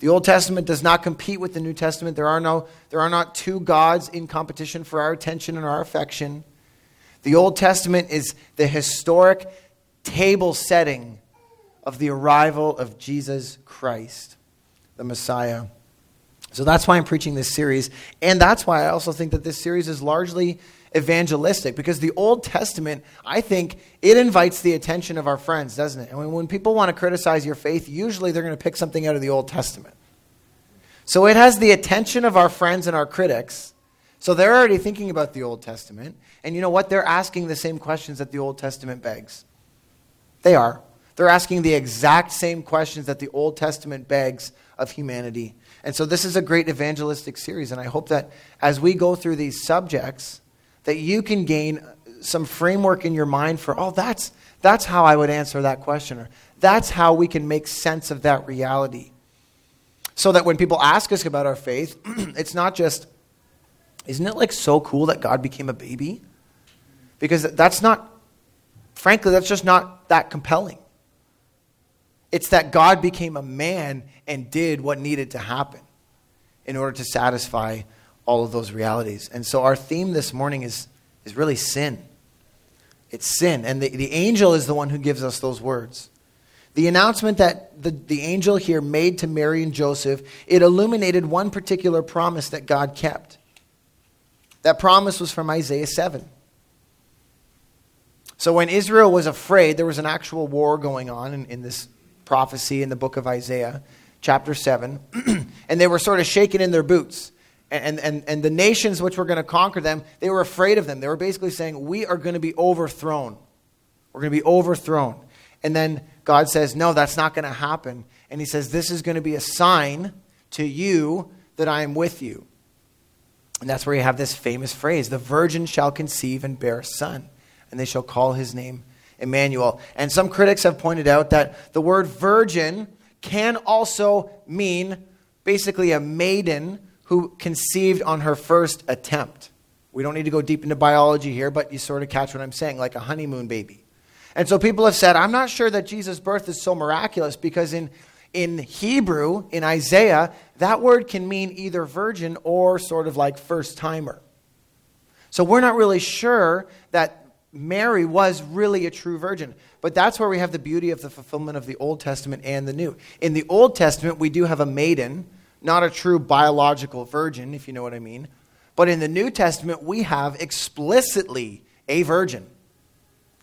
The Old Testament does not compete with the New Testament. There are, no, there are not two gods in competition for our attention and our affection. The Old Testament is the historic table setting of the arrival of Jesus Christ, the Messiah. So that's why I'm preaching this series. And that's why I also think that this series is largely evangelistic because the Old Testament, I think, it invites the attention of our friends, doesn't it? And when people want to criticize your faith, usually they're going to pick something out of the Old Testament. So it has the attention of our friends and our critics. So they're already thinking about the Old Testament. And you know what? They're asking the same questions that the Old Testament begs. They are. They're asking the exact same questions that the Old Testament begs of humanity. And so this is a great evangelistic series. And I hope that as we go through these subjects, that you can gain some framework in your mind for, oh, that's, that's how I would answer that question, or that's how we can make sense of that reality. So that when people ask us about our faith, it's not just, isn't it like so cool that God became a baby? Because that's not, frankly, that's just not that compelling. It's that God became a man and did what needed to happen in order to satisfy all of those realities. And so our theme this morning is, is really sin. It's sin. And the, the angel is the one who gives us those words. The announcement that the, the angel here made to Mary and Joseph, it illuminated one particular promise that God kept. That promise was from Isaiah 7. So when Israel was afraid, there was an actual war going on in, in this prophecy in the book of Isaiah, chapter 7. and they were sort of shaken in their boots and, and, and the nations which were going to conquer them, they were afraid of them. They were basically saying, We are going to be overthrown. We're going to be overthrown. And then God says, No, that's not going to happen. And He says, This is going to be a sign to you that I am with you. And that's where you have this famous phrase The virgin shall conceive and bear a son, and they shall call his name Emmanuel. And some critics have pointed out that the word virgin can also mean basically a maiden who conceived on her first attempt. We don't need to go deep into biology here, but you sort of catch what I'm saying, like a honeymoon baby. And so people have said, I'm not sure that Jesus' birth is so miraculous because in, in Hebrew, in Isaiah, that word can mean either virgin or sort of like first timer. So we're not really sure that Mary was really a true virgin. But that's where we have the beauty of the fulfillment of the Old Testament and the New. In the Old Testament, we do have a maiden not a true biological virgin, if you know what I mean. But in the New Testament, we have explicitly a virgin.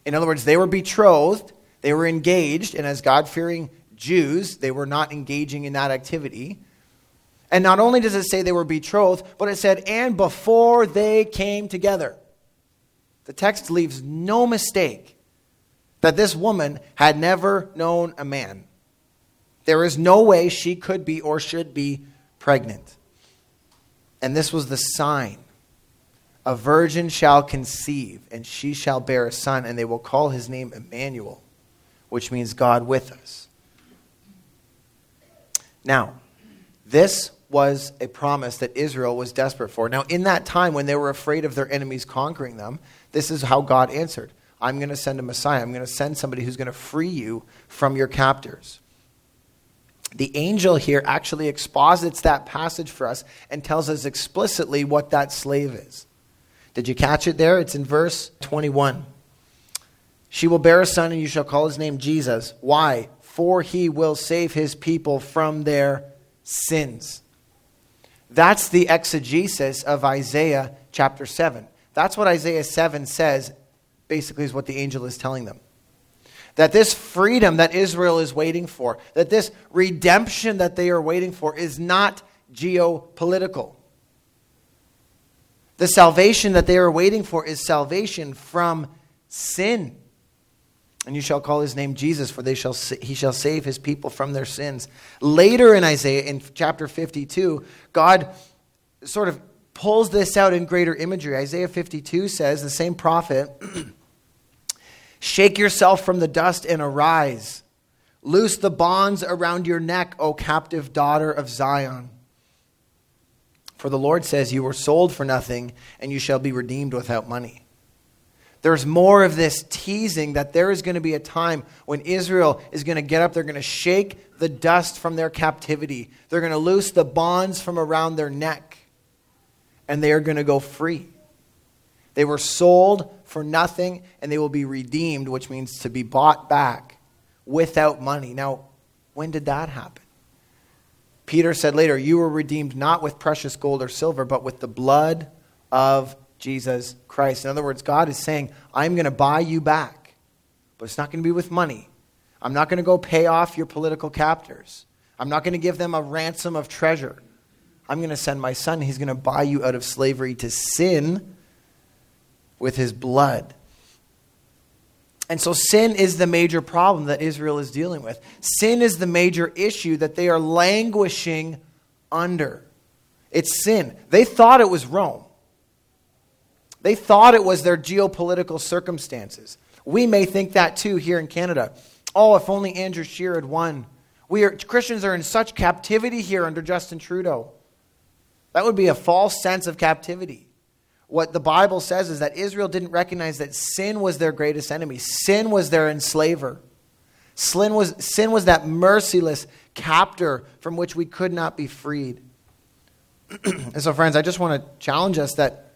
In other words, they were betrothed, they were engaged, and as God fearing Jews, they were not engaging in that activity. And not only does it say they were betrothed, but it said, and before they came together. The text leaves no mistake that this woman had never known a man. There is no way she could be or should be pregnant. And this was the sign a virgin shall conceive, and she shall bear a son, and they will call his name Emmanuel, which means God with us. Now, this was a promise that Israel was desperate for. Now, in that time when they were afraid of their enemies conquering them, this is how God answered I'm going to send a Messiah. I'm going to send somebody who's going to free you from your captors the angel here actually exposits that passage for us and tells us explicitly what that slave is. Did you catch it there? It's in verse 21. She will bear a son, and you shall call his name Jesus. Why? For he will save his people from their sins. That's the exegesis of Isaiah chapter 7. That's what Isaiah 7 says, basically, is what the angel is telling them that this freedom that Israel is waiting for, that this redemption that they are waiting for, is not geopolitical. The salvation that they are waiting for is salvation from sin. And you shall call his name Jesus, for they shall, he shall save his people from their sins. Later in Isaiah, in chapter 52, God sort of pulls this out in greater imagery. Isaiah 52 says, the same prophet. Shake yourself from the dust and arise. Loose the bonds around your neck, O captive daughter of Zion. For the Lord says, You were sold for nothing, and you shall be redeemed without money. There's more of this teasing that there is going to be a time when Israel is going to get up. They're going to shake the dust from their captivity. They're going to loose the bonds from around their neck. And they are going to go free. They were sold for nothing, and they will be redeemed, which means to be bought back without money. Now, when did that happen? Peter said later, You were redeemed not with precious gold or silver, but with the blood of Jesus Christ. In other words, God is saying, I'm going to buy you back, but it's not going to be with money. I'm not going to go pay off your political captors. I'm not going to give them a ransom of treasure. I'm going to send my son. He's going to buy you out of slavery to sin with his blood. And so sin is the major problem that Israel is dealing with. Sin is the major issue that they are languishing under. It's sin. They thought it was Rome. They thought it was their geopolitical circumstances. We may think that too here in Canada. Oh, if only Andrew Scheer had won. We are, Christians are in such captivity here under Justin Trudeau. That would be a false sense of captivity. What the Bible says is that Israel didn't recognize that sin was their greatest enemy. Sin was their enslaver. Sin was, sin was that merciless captor from which we could not be freed. and so, friends, I just want to challenge us that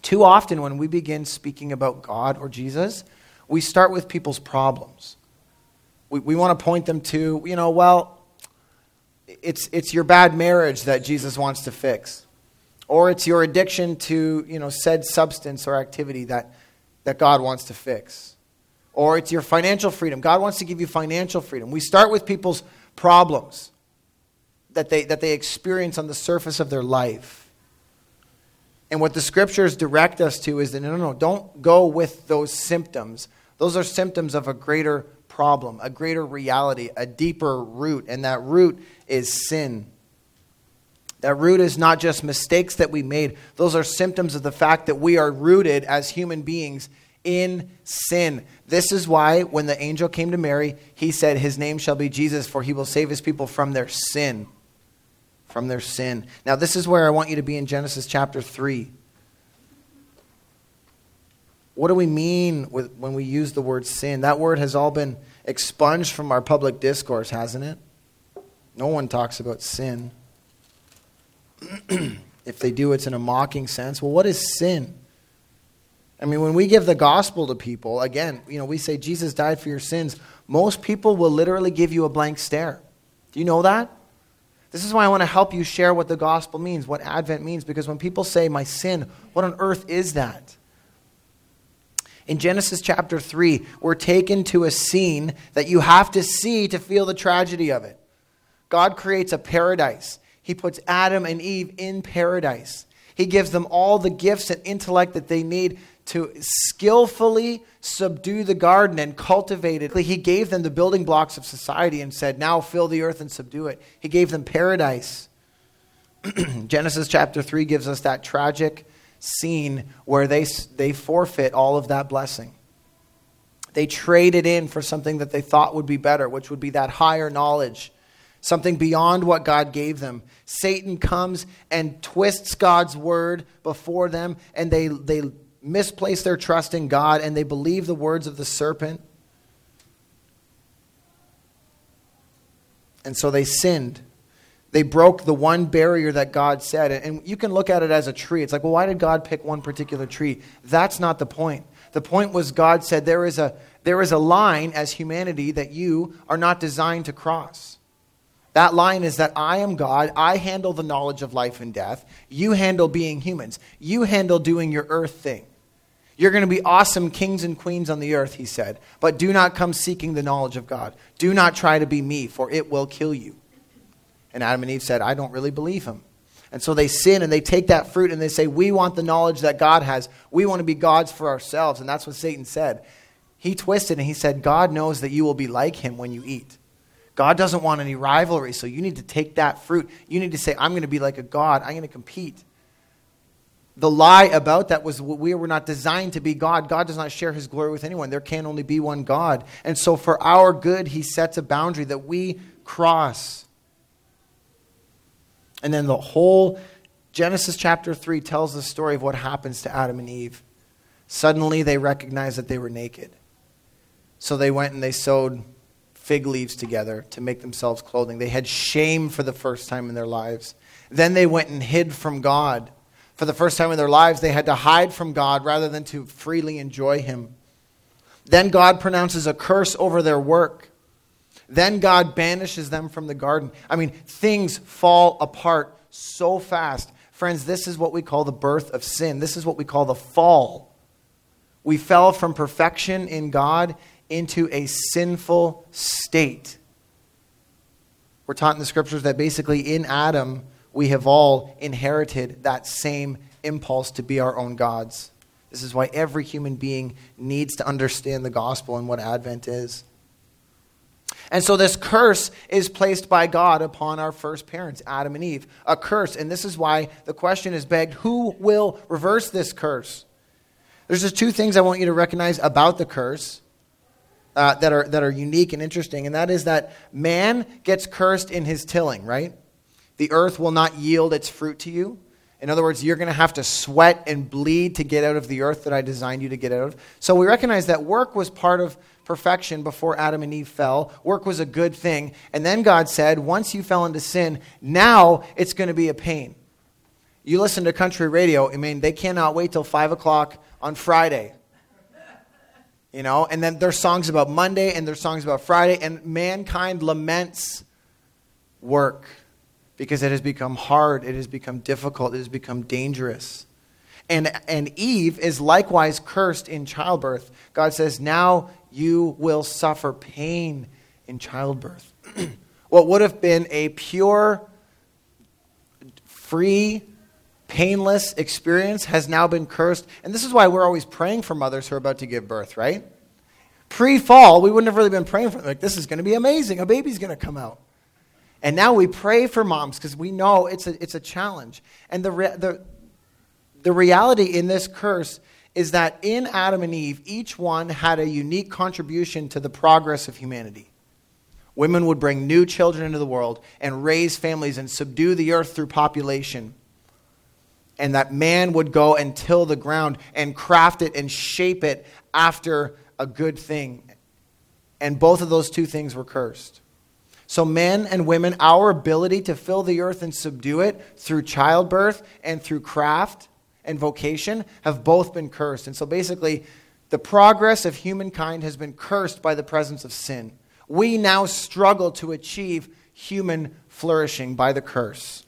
too often when we begin speaking about God or Jesus, we start with people's problems. We, we want to point them to, you know, well, it's, it's your bad marriage that Jesus wants to fix or it's your addiction to you know said substance or activity that, that god wants to fix. Or it's your financial freedom. God wants to give you financial freedom. We start with people's problems that they, that they experience on the surface of their life. And what the scriptures direct us to is that no, no, no, don't go with those symptoms. Those are symptoms of a greater problem, a greater reality, a deeper root, and that root is sin. That root is not just mistakes that we made, those are symptoms of the fact that we are rooted as human beings in sin. This is why when the angel came to Mary, he said, His name shall be Jesus, for he will save his people from their sin. From their sin. Now, this is where I want you to be in Genesis chapter 3. What do we mean with, when we use the word sin? That word has all been expunged from our public discourse, hasn't it? No one talks about sin. If they do, it's in a mocking sense. Well, what is sin? I mean, when we give the gospel to people, again, you know, we say Jesus died for your sins. Most people will literally give you a blank stare. Do you know that? This is why I want to help you share what the gospel means, what Advent means, because when people say, my sin, what on earth is that? In Genesis chapter 3, we're taken to a scene that you have to see to feel the tragedy of it. God creates a paradise. He puts Adam and Eve in paradise. He gives them all the gifts and intellect that they need to skillfully subdue the garden and cultivate it. He gave them the building blocks of society and said, Now fill the earth and subdue it. He gave them paradise. Genesis chapter 3 gives us that tragic scene where they, they forfeit all of that blessing. They traded it in for something that they thought would be better, which would be that higher knowledge something beyond what God gave them. Satan comes and twists God's word before them, and they, they misplace their trust in God and they believe the words of the serpent. And so they sinned. They broke the one barrier that God said. And you can look at it as a tree. It's like, well, why did God pick one particular tree? That's not the point. The point was God said there is a, there is a line as humanity that you are not designed to cross. That line is that I am God. I handle the knowledge of life and death. You handle being humans. You handle doing your earth thing. You're going to be awesome kings and queens on the earth, he said. But do not come seeking the knowledge of God. Do not try to be me, for it will kill you. And Adam and Eve said, I don't really believe him. And so they sin and they take that fruit and they say, We want the knowledge that God has. We want to be gods for ourselves. And that's what Satan said. He twisted and he said, God knows that you will be like him when you eat. God doesn't want any rivalry, so you need to take that fruit. You need to say, I'm going to be like a God, I'm going to compete. The lie about that was we were not designed to be God. God does not share his glory with anyone. There can only be one God. And so, for our good, he sets a boundary that we cross. And then the whole Genesis chapter 3 tells the story of what happens to Adam and Eve. suddenly they recognize that they were naked. So they went and they sewed fig leaves together to make themselves clothing. They had shame for the first time in their lives. Then they went and hid from God. For the first time in their lives, they had to hide from God rather than to freely enjoy Him. Then God pronounces a curse over their work. Then God banishes them from the garden. I mean, things fall apart so fast. Friends, this is what we call the birth of sin. This is what we call the fall. We fell from perfection in God into a sinful state. We're taught in the scriptures that basically in Adam, we have all inherited that same impulse to be our own gods. This is why every human being needs to understand the gospel and what Advent is. And so this curse is placed by God upon our first parents, Adam and Eve. A curse. And this is why the question is begged who will reverse this curse? There's just two things I want you to recognize about the curse uh, that, are, that are unique and interesting, and that is that man gets cursed in his tilling, right? The earth will not yield its fruit to you. In other words, you're going to have to sweat and bleed to get out of the earth that I designed you to get out of. So we recognize that work was part of perfection before Adam and Eve fell. Work was a good thing. And then God said, once you fell into sin, now it's going to be a pain. You listen to country radio, I mean, they cannot wait till 5 o'clock on Friday. You know, and then there's songs about Monday and there's songs about Friday, and mankind laments work because it has become hard, it has become difficult, it has become dangerous. And, and Eve is likewise cursed in childbirth. God says, Now you will suffer pain in childbirth. what would have been a pure, free, painless experience has now been cursed. And this is why we're always praying for mothers who are about to give birth, right? Pre fall, we wouldn't have really been praying for them. Like, this is going to be amazing. A baby's going to come out. And now we pray for moms because we know it's a, it's a challenge. And the, re- the, the reality in this curse is that in Adam and Eve, each one had a unique contribution to the progress of humanity. Women would bring new children into the world and raise families and subdue the earth through population. And that man would go and till the ground and craft it and shape it after a good thing. And both of those two things were cursed. So, men and women, our ability to fill the earth and subdue it through childbirth and through craft and vocation have both been cursed. And so, basically, the progress of humankind has been cursed by the presence of sin. We now struggle to achieve human flourishing by the curse.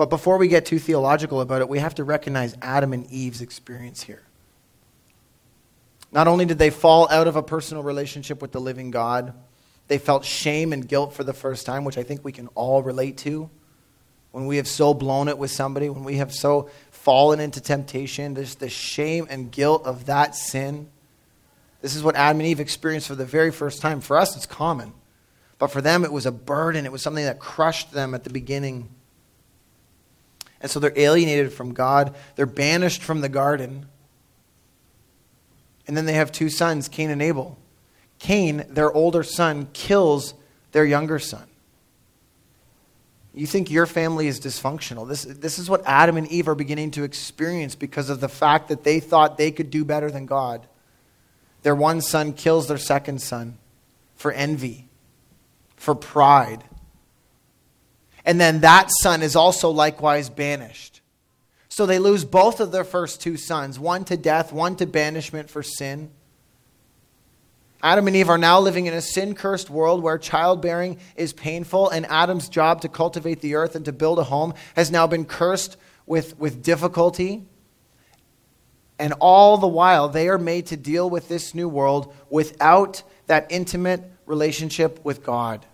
But before we get too theological about it, we have to recognize Adam and Eve's experience here. Not only did they fall out of a personal relationship with the living God, they felt shame and guilt for the first time, which I think we can all relate to. When we have so blown it with somebody, when we have so fallen into temptation, there's the shame and guilt of that sin. This is what Adam and Eve experienced for the very first time. For us, it's common. But for them, it was a burden. It was something that crushed them at the beginning. And so they're alienated from God. They're banished from the garden. And then they have two sons, Cain and Abel. Cain, their older son, kills their younger son. You think your family is dysfunctional. This, this is what Adam and Eve are beginning to experience because of the fact that they thought they could do better than God. Their one son kills their second son for envy, for pride. And then that son is also likewise banished. So they lose both of their first two sons, one to death, one to banishment for sin. Adam and Eve are now living in a sin cursed world where childbearing is painful, and Adam's job to cultivate the earth and to build a home has now been cursed with, with difficulty. And all the while, they are made to deal with this new world without that intimate relationship with God.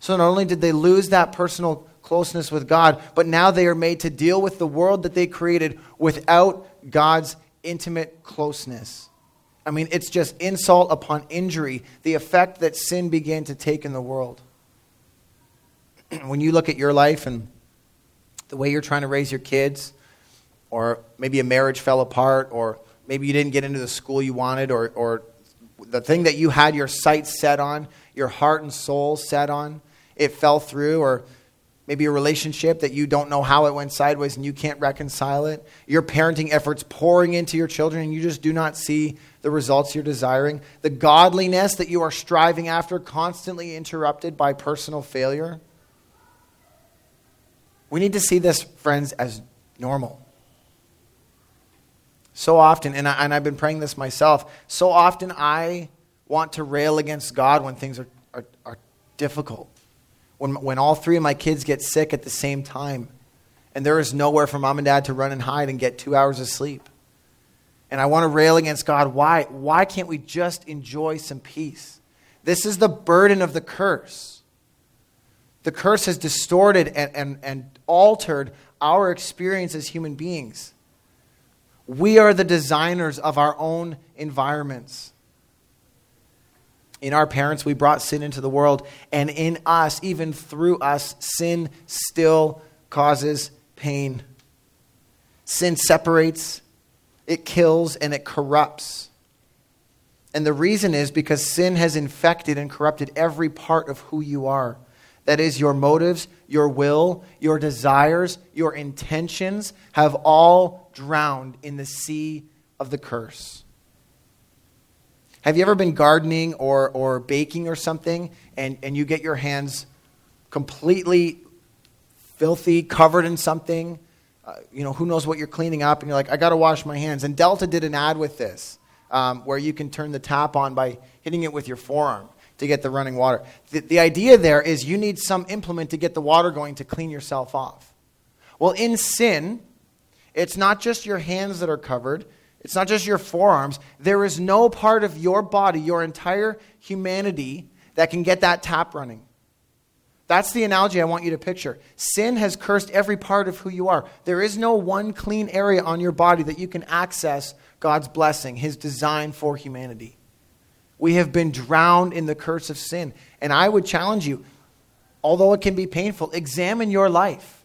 So not only did they lose that personal closeness with God, but now they are made to deal with the world that they created without God's intimate closeness. I mean, it's just insult upon injury, the effect that sin began to take in the world. when you look at your life and the way you're trying to raise your kids, or maybe a marriage fell apart, or maybe you didn't get into the school you wanted, or, or the thing that you had your sights set on, your heart and soul set on, it fell through, or maybe a relationship that you don't know how it went sideways and you can't reconcile it, your parenting efforts pouring into your children and you just do not see the results you're desiring, the godliness that you are striving after constantly interrupted by personal failure. We need to see this, friends, as normal. So often, and, I, and I've been praying this myself, so often I want to rail against God when things are, are, are difficult. When, when all three of my kids get sick at the same time, and there is nowhere for mom and dad to run and hide and get two hours of sleep. And I want to rail against God. Why? Why can't we just enjoy some peace? This is the burden of the curse. The curse has distorted and, and, and altered our experience as human beings. We are the designers of our own environments. In our parents, we brought sin into the world, and in us, even through us, sin still causes pain. Sin separates, it kills, and it corrupts. And the reason is because sin has infected and corrupted every part of who you are. That is, your motives, your will, your desires, your intentions have all drowned in the sea of the curse. Have you ever been gardening or, or baking or something and, and you get your hands completely filthy, covered in something? Uh, you know, who knows what you're cleaning up? And you're like, I got to wash my hands. And Delta did an ad with this um, where you can turn the tap on by hitting it with your forearm to get the running water. The, the idea there is you need some implement to get the water going to clean yourself off. Well, in sin, it's not just your hands that are covered, it's not just your forearms. There is no part of your body, your entire humanity, that can get that tap running. That's the analogy I want you to picture. Sin has cursed every part of who you are. There is no one clean area on your body that you can access God's blessing, His design for humanity. We have been drowned in the curse of sin. And I would challenge you, although it can be painful, examine your life.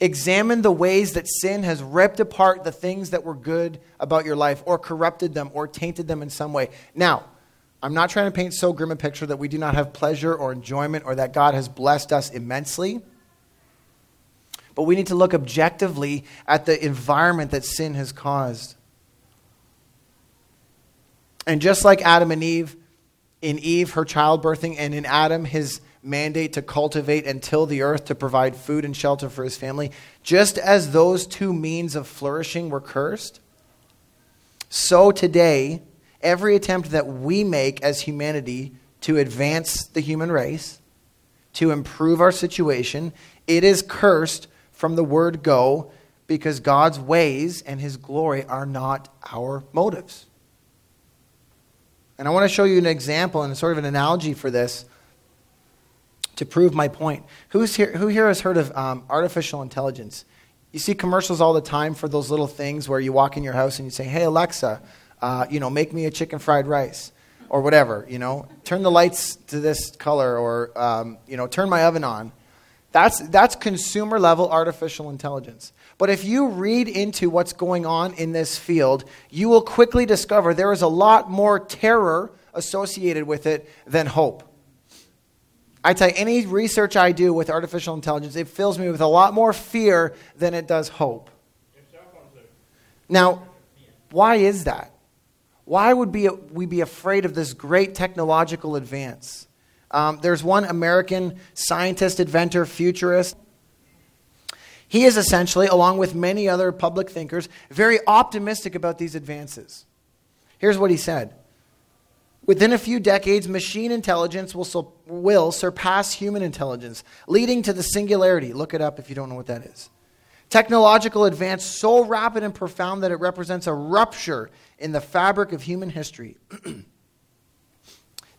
Examine the ways that sin has ripped apart the things that were good about your life, or corrupted them, or tainted them in some way. Now, I'm not trying to paint so grim a picture that we do not have pleasure or enjoyment, or that God has blessed us immensely. But we need to look objectively at the environment that sin has caused. And just like Adam and Eve, in Eve, her childbirthing, and in Adam, his mandate to cultivate and till the earth to provide food and shelter for his family, just as those two means of flourishing were cursed, so today, every attempt that we make as humanity to advance the human race, to improve our situation, it is cursed from the word go because God's ways and his glory are not our motives. And I want to show you an example and sort of an analogy for this to prove my point. Who's here, who here has heard of um, artificial intelligence? You see commercials all the time for those little things where you walk in your house and you say, "Hey Alexa, uh, you know, make me a chicken fried rice." Or whatever, you know, turn the lights to this color, or um, you know, turn my oven on. That's, that's consumer level artificial intelligence. But if you read into what's going on in this field, you will quickly discover there is a lot more terror associated with it than hope. I tell you, any research I do with artificial intelligence, it fills me with a lot more fear than it does hope. Now, why is that? Why would be, we be afraid of this great technological advance? Um, there's one American scientist, inventor, futurist. He is essentially, along with many other public thinkers, very optimistic about these advances. Here's what he said Within a few decades, machine intelligence will, su- will surpass human intelligence, leading to the singularity. Look it up if you don't know what that is. Technological advance so rapid and profound that it represents a rupture in the fabric of human history.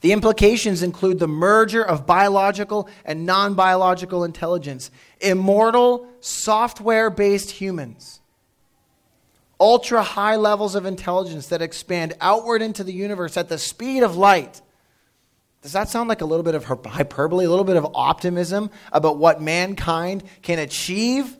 the implications include the merger of biological and non biological intelligence, immortal, software based humans ultra high levels of intelligence that expand outward into the universe at the speed of light. Does that sound like a little bit of hyperbole, a little bit of optimism about what mankind can achieve?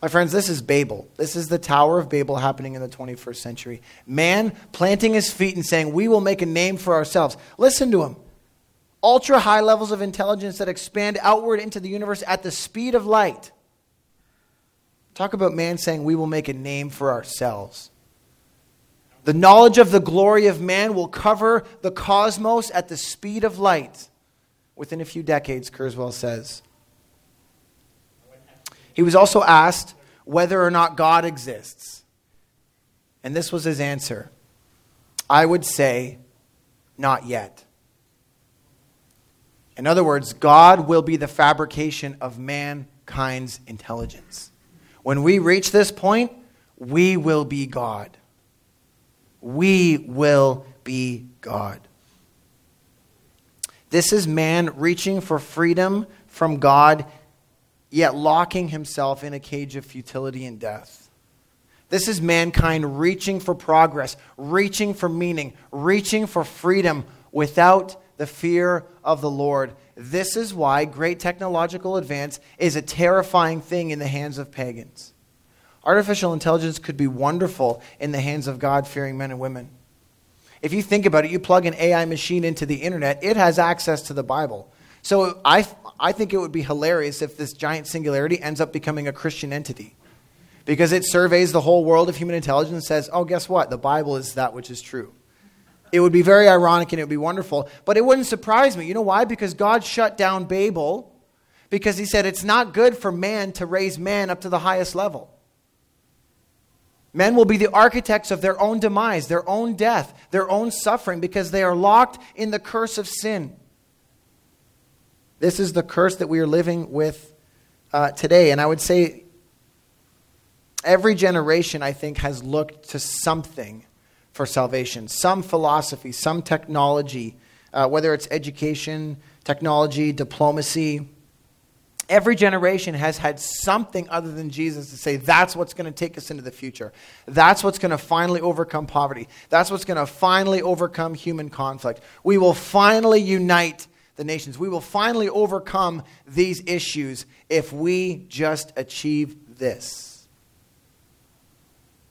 My friends, this is Babel. This is the Tower of Babel happening in the 21st century. Man planting his feet and saying, We will make a name for ourselves. Listen to him. ultra high levels of intelligence that expand outward into the universe at the speed of light. Talk about man saying, We will make a name for ourselves. The knowledge of the glory of man will cover the cosmos at the speed of light within a few decades, Kurzweil says. He was also asked whether or not God exists. And this was his answer I would say, not yet. In other words, God will be the fabrication of mankind's intelligence. When we reach this point, we will be God. We will be God. This is man reaching for freedom from God, yet locking himself in a cage of futility and death. This is mankind reaching for progress, reaching for meaning, reaching for freedom without the fear of the Lord. This is why great technological advance is a terrifying thing in the hands of pagans. Artificial intelligence could be wonderful in the hands of God fearing men and women. If you think about it, you plug an AI machine into the internet, it has access to the Bible. So I, I think it would be hilarious if this giant singularity ends up becoming a Christian entity. Because it surveys the whole world of human intelligence and says, oh, guess what? The Bible is that which is true. It would be very ironic and it would be wonderful. But it wouldn't surprise me. You know why? Because God shut down Babel because he said it's not good for man to raise man up to the highest level. Men will be the architects of their own demise, their own death, their own suffering, because they are locked in the curse of sin. This is the curse that we are living with uh, today. And I would say every generation, I think, has looked to something for salvation some philosophy, some technology, uh, whether it's education, technology, diplomacy Every generation has had something other than Jesus to say that's what's going to take us into the future. That's what's going to finally overcome poverty. That's what's going to finally overcome human conflict. We will finally unite the nations. We will finally overcome these issues if we just achieve this.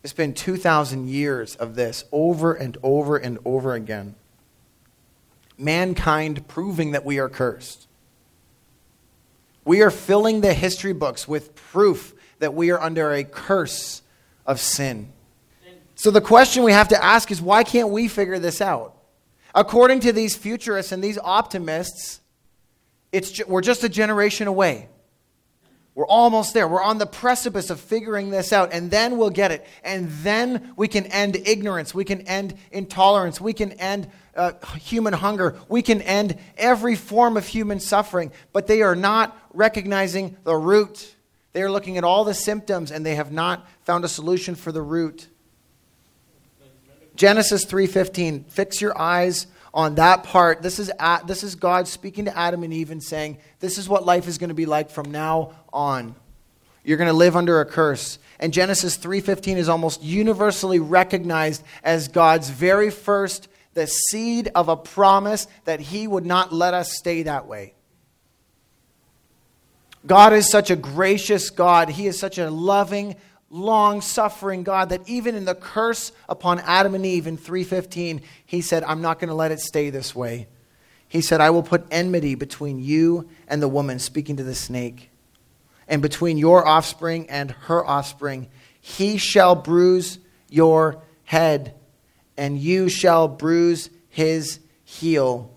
It's been 2,000 years of this over and over and over again. Mankind proving that we are cursed we are filling the history books with proof that we are under a curse of sin. So the question we have to ask is why can't we figure this out? According to these futurists and these optimists, it's ju- we're just a generation away. We're almost there. We're on the precipice of figuring this out, and then we'll get it. And then we can end ignorance. We can end intolerance. We can end uh, human hunger. We can end every form of human suffering. But they are not recognizing the root. They are looking at all the symptoms, and they have not found a solution for the root. Genesis 3:15. Fix your eyes on that part. This is, at, this is God speaking to Adam and Eve and saying, This is what life is going to be like from now on. You're going to live under a curse. And Genesis 3:15 is almost universally recognized as God's very first the seed of a promise that he would not let us stay that way. God is such a gracious God. He is such a loving, long suffering God that even in the curse upon Adam and Eve in 315, he said, I'm not going to let it stay this way. He said, I will put enmity between you and the woman, speaking to the snake, and between your offspring and her offspring. He shall bruise your head, and you shall bruise his heel.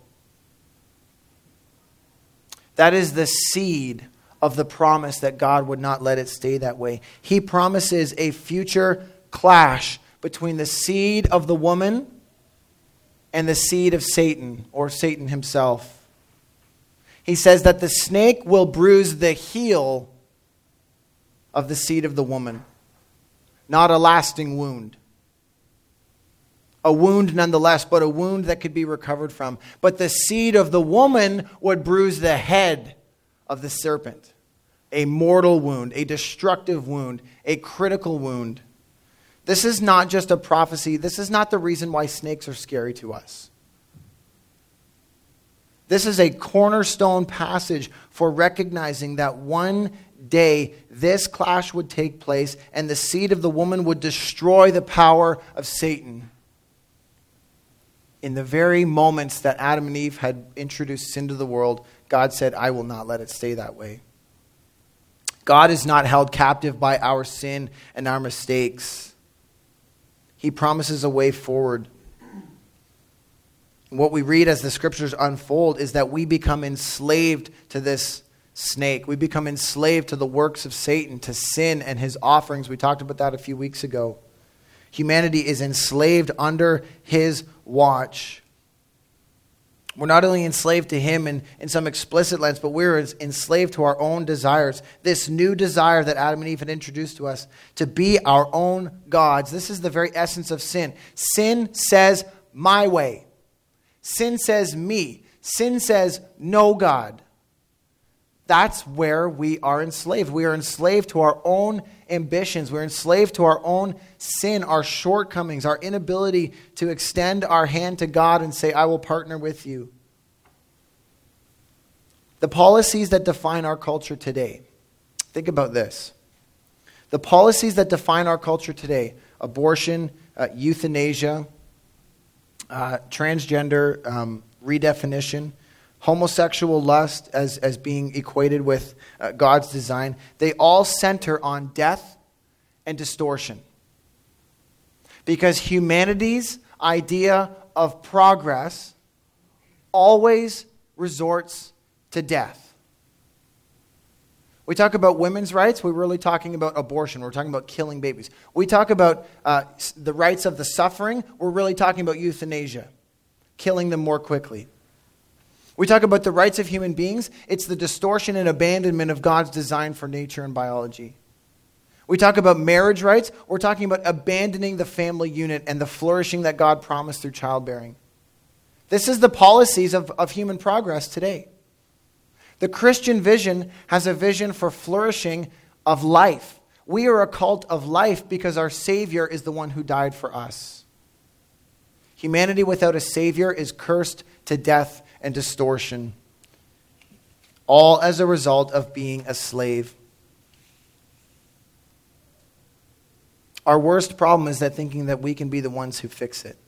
That is the seed of the promise that God would not let it stay that way. He promises a future clash between the seed of the woman and the seed of Satan, or Satan himself. He says that the snake will bruise the heel of the seed of the woman, not a lasting wound. A wound nonetheless, but a wound that could be recovered from. But the seed of the woman would bruise the head of the serpent a mortal wound, a destructive wound, a critical wound. This is not just a prophecy. This is not the reason why snakes are scary to us. This is a cornerstone passage for recognizing that one day this clash would take place and the seed of the woman would destroy the power of Satan. in the very moments that Adam and Eve had introduced sin to the world, God said, I will not let it stay that way. God is not held captive by our sin and our mistakes. He promises a way forward. What we read as the scriptures unfold is that we become enslaved to this snake. We become enslaved to the works of Satan, to sin and his offerings. We talked about that a few weeks ago. Humanity is enslaved under his watch. We're not only enslaved to him in, in some explicit lens, but we're enslaved to our own desires. This new desire that Adam and Eve had introduced to us to be our own gods. This is the very essence of sin. Sin says, my way. Sin says, me. Sin says, no God. That's where we are enslaved. We are enslaved to our own ambitions. We're enslaved to our own sin, our shortcomings, our inability to extend our hand to God and say, I will partner with you. The policies that define our culture today. Think about this. The policies that define our culture today abortion, uh, euthanasia, uh, transgender um, redefinition, homosexual lust as, as being equated with uh, God's design, they all center on death and distortion. Because humanity's idea of progress always resorts to death. We talk about women's rights, we're really talking about abortion. We're talking about killing babies. We talk about uh, the rights of the suffering, we're really talking about euthanasia, killing them more quickly. We talk about the rights of human beings, it's the distortion and abandonment of God's design for nature and biology. We talk about marriage rights, we're talking about abandoning the family unit and the flourishing that God promised through childbearing. This is the policies of, of human progress today. The Christian vision has a vision for flourishing of life. We are a cult of life because our Savior is the one who died for us. Humanity without a Savior is cursed to death and distortion, all as a result of being a slave. Our worst problem is that thinking that we can be the ones who fix it,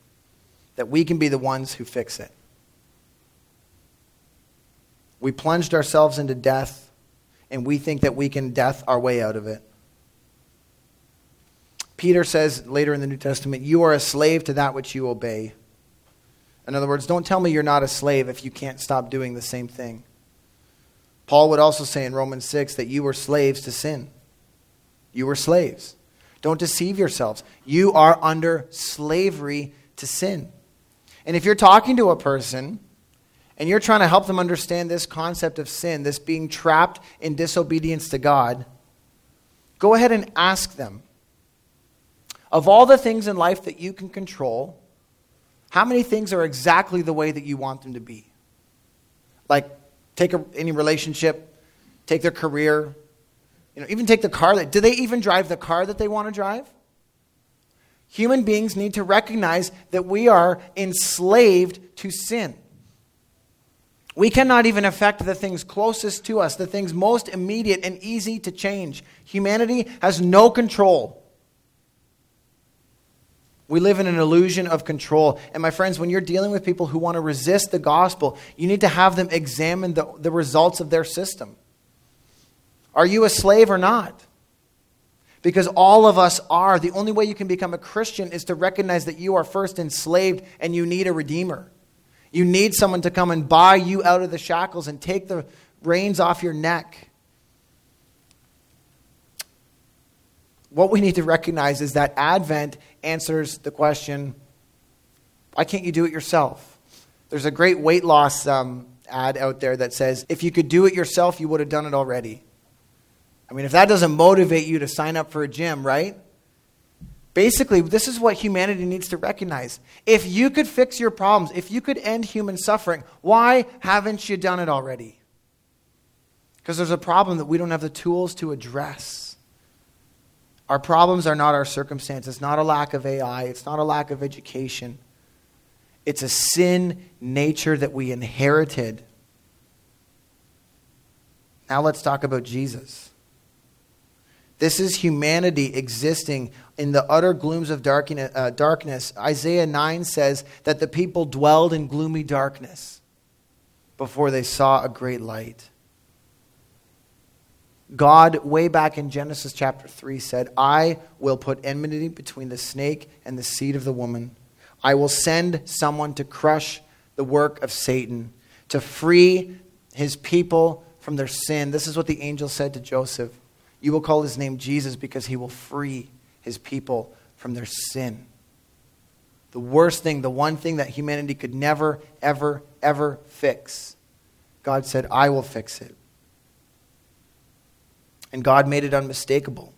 that we can be the ones who fix it. We plunged ourselves into death, and we think that we can death our way out of it. Peter says later in the New Testament, You are a slave to that which you obey. In other words, don't tell me you're not a slave if you can't stop doing the same thing. Paul would also say in Romans 6 that you were slaves to sin. You were slaves. Don't deceive yourselves. You are under slavery to sin. And if you're talking to a person and you're trying to help them understand this concept of sin, this being trapped in disobedience to God, go ahead and ask them of all the things in life that you can control, how many things are exactly the way that you want them to be? Like, take a, any relationship, take their career, you know, even take the car. That, do they even drive the car that they want to drive? Human beings need to recognize that we are enslaved to sin. We cannot even affect the things closest to us, the things most immediate and easy to change. Humanity has no control we live in an illusion of control. And my friends, when you're dealing with people who want to resist the gospel, you need to have them examine the, the results of their system. Are you a slave or not? Because all of us are. The only way you can become a Christian is to recognize that you are first enslaved and you need a redeemer. You need someone to come and buy you out of the shackles and take the reins off your neck. what we need to recognize is that Advent answers the question why can't you do it yourself? There's a great weight loss um, ad out there that says, if you could do it yourself, you would have done it already. I mean, if that doesn't motivate you to sign up for a gym, right? Basically, this is what humanity needs to recognize. If you could fix your problems, if you could end human suffering, why haven't you done it already? Because there's a problem that we don't have the tools to address. Our problems are not our circumstances. It's not a lack of AI. It's not a lack of education. It's a sin nature that we inherited. Now let's talk about Jesus. This is humanity existing in the utter glooms of darkness, uh, darkness, Isaiah 9 says that the people dwelled in gloomy darkness before they saw a great light. God, way back in Genesis chapter 3, said, I will put enmity between the snake and the seed of the woman. I will send someone to crush the work of Satan, to free his people from their sin. This is what the angel said to Joseph. You will call his name Jesus because he will free his people from their sin. The worst thing, the one thing that humanity could never, ever, ever fix. God said, I will fix it. And God made it unmistakable.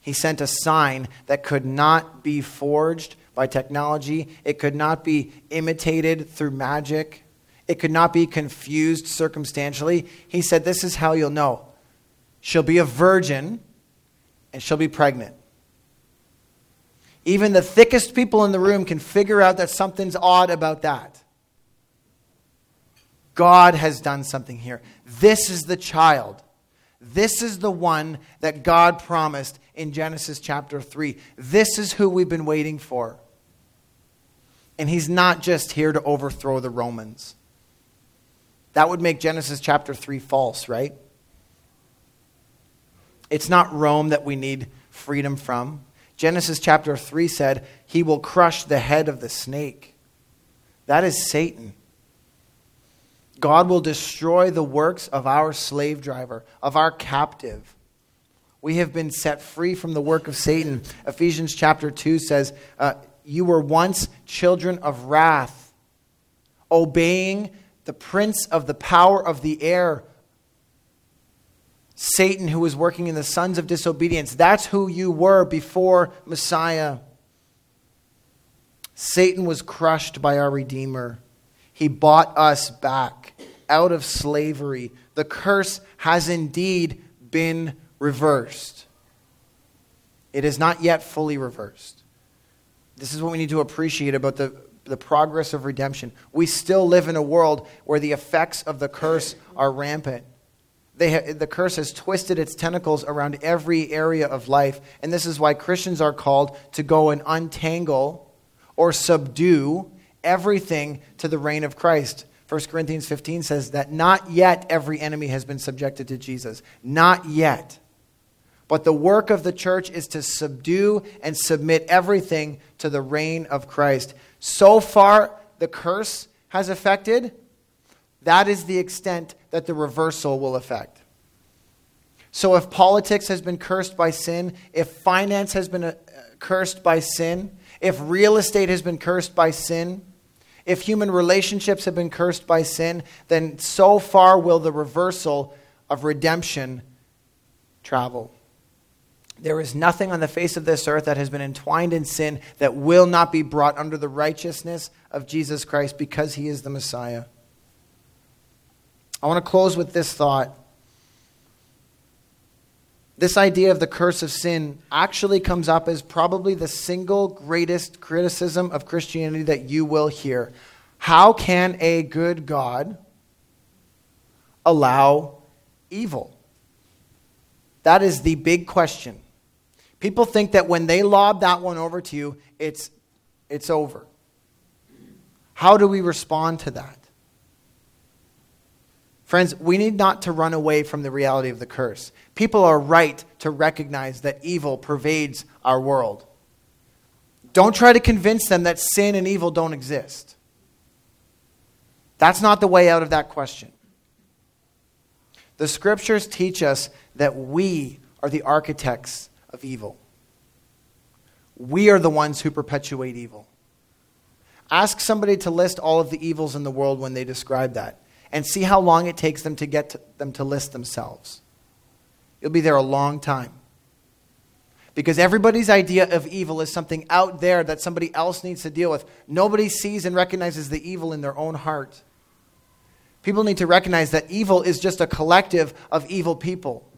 He sent a sign that could not be forged by technology, it could not be imitated through magic, it could not be confused circumstantially. He said, This is how you'll know. She'll be a virgin and she'll be pregnant. Even the thickest people in the room can figure out that something's odd about that. God has done something here. This is the child. This is the one that God promised in Genesis chapter 3. This is who we've been waiting for. And he's not just here to overthrow the Romans. That would make Genesis chapter 3 false, right? It's not Rome that we need freedom from. Genesis chapter 3 said, He will crush the head of the snake. That is Satan. God will destroy the works of our slave driver, of our captive. We have been set free from the work of Satan. Ephesians chapter 2 says, uh, You were once children of wrath, obeying the prince of the power of the air, Satan, who was working in the sons of disobedience. That's who you were before Messiah. Satan was crushed by our Redeemer. He bought us back out of slavery. The curse has indeed been reversed. It is not yet fully reversed. This is what we need to appreciate about the, the progress of redemption. We still live in a world where the effects of the curse are rampant. They the curse has twisted its tentacles around every area of life. And this is why Christians are called to go and untangle or subdue everything to the reign of Christ. 1 Corinthians 15 says that not yet every enemy has been subjected to Jesus. Not yet. But the work of the church is to subdue and submit everything to the reign of Christ. So far, the curse has affected, that is the extent that the reversal will affect. So, if politics has been cursed by sin, if finance has been uh, cursed by sin, if real estate has been cursed by sin, if human relationships have been cursed by sin, then so far will the reversal of redemption travel. There is nothing on the face of this earth that has been entwined in sin that will not be brought under the righteousness of Jesus Christ because he is the Messiah. I want to close with this thought. This idea of the curse of sin actually comes up as probably the single greatest criticism of Christianity that you will hear. How can a good God allow evil? That is the big question. People think that when they lob that one over to you, it's, it's over. How do we respond to that? Friends, we need not to run away from the reality of the curse. People are right to recognize that evil pervades our world. Don't try to convince them that sin and evil don't exist. That's not the way out of that question. The scriptures teach us that we are the architects of evil. We are the ones who perpetuate evil. Ask somebody to list all of the evils in the world when they describe that, and see how long it takes them to get to them to list themselves. You'll be there a long time. Because everybody's idea of evil is something out there that somebody else needs to deal with. Nobody sees and recognizes the evil in their own heart. People need to recognize that evil is just a collective of evil people.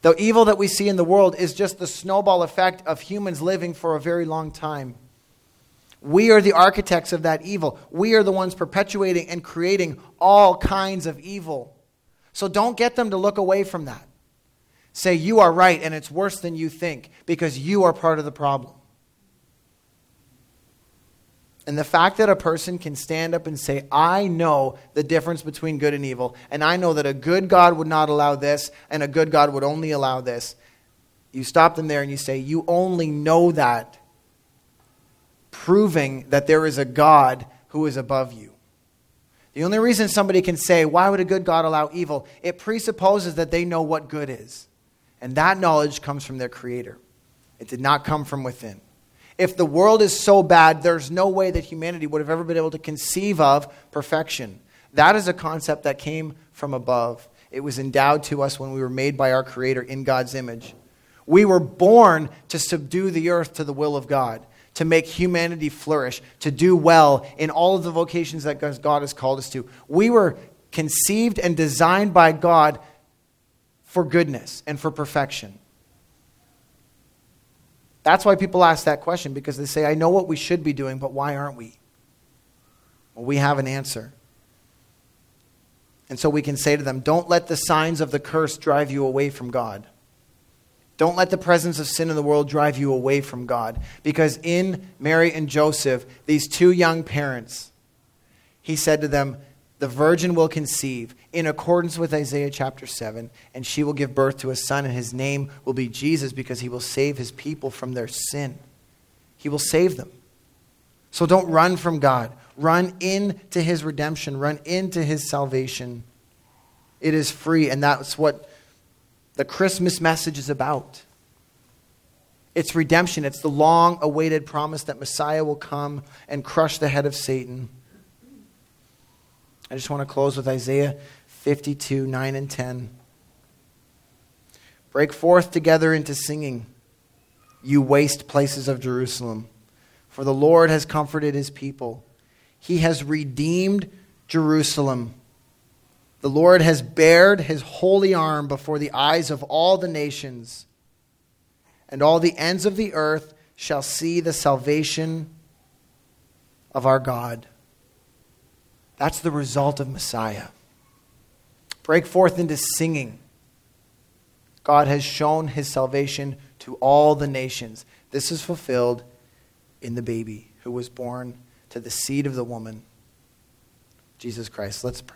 The evil that we see in the world is just the snowball effect of humans living for a very long time. We are the architects of that evil. We are the ones perpetuating and creating all kinds of evil. So don't get them to look away from that. say you are right and it's worse than you think because you are part of the problem. And the fact that a person can stand up and say, I know the difference between good and evil, and I know that a good God would not allow this, and a good God would only allow this, you stop them there and you say, You only know that, proving that there is a God who is above you. The only reason somebody can say, Why would a good God allow evil? It presupposes that they know what good is. And that knowledge comes from their Creator, it did not come from within. If the world is so bad, there's no way that humanity would have ever been able to conceive of perfection. That is a concept that came from above. It was endowed to us when we were made by our Creator in God's image. We were born to subdue the earth to the will of God, to make humanity flourish, to do well in all of the vocations that God has called us to. We were conceived and designed by God for goodness and for perfection. That's why people ask that question because they say, I know what we should be doing, but why aren't we? Well, we have an answer. And so we can say to them, Don't let the signs of the curse drive you away from God. Don't let the presence of sin in the world drive you away from God. Because in Mary and Joseph, these two young parents, he said to them, the virgin will conceive in accordance with Isaiah chapter 7, and she will give birth to a son, and his name will be Jesus because he will save his people from their sin. He will save them. So don't run from God. Run into his redemption, run into his salvation. It is free, and that's what the Christmas message is about. It's redemption, it's the long awaited promise that Messiah will come and crush the head of Satan. I just want to close with Isaiah 52 9 and 10. Break forth together into singing, you waste places of Jerusalem, for the Lord has comforted his people. He has redeemed Jerusalem. The Lord has bared his holy arm before the eyes of all the nations, and all the ends of the earth shall see the salvation of our God. That's the result of Messiah. Break forth into singing. God has shown his salvation to all the nations. This is fulfilled in the baby who was born to the seed of the woman, Jesus Christ. Let's pray.